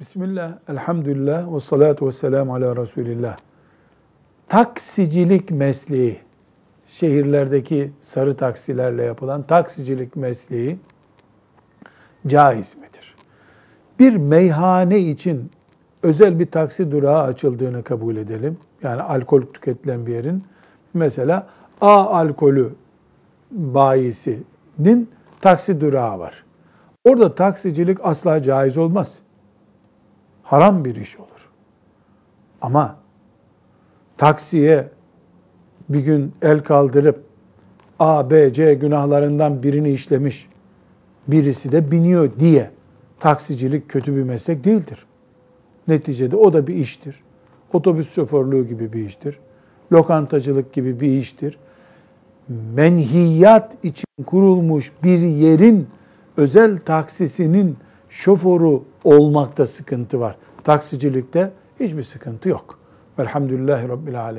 Bismillah, elhamdülillah ve salatu ve selamu ala Resulillah. Taksicilik mesleği, şehirlerdeki sarı taksilerle yapılan taksicilik mesleği caiz midir? Bir meyhane için özel bir taksi durağı açıldığını kabul edelim. Yani alkol tüketilen bir yerin. Mesela A alkolü bayisinin taksi durağı var. Orada taksicilik asla caiz olmaz haram bir iş olur. Ama taksiye bir gün el kaldırıp A, B, C günahlarından birini işlemiş birisi de biniyor diye taksicilik kötü bir meslek değildir. Neticede o da bir iştir. Otobüs şoförlüğü gibi bir iştir. Lokantacılık gibi bir iştir. Menhiyat için kurulmuş bir yerin özel taksisinin şoförü olmakta sıkıntı var. Taksicilikte hiçbir sıkıntı yok. Velhamdülillahi Rabbil Alemin.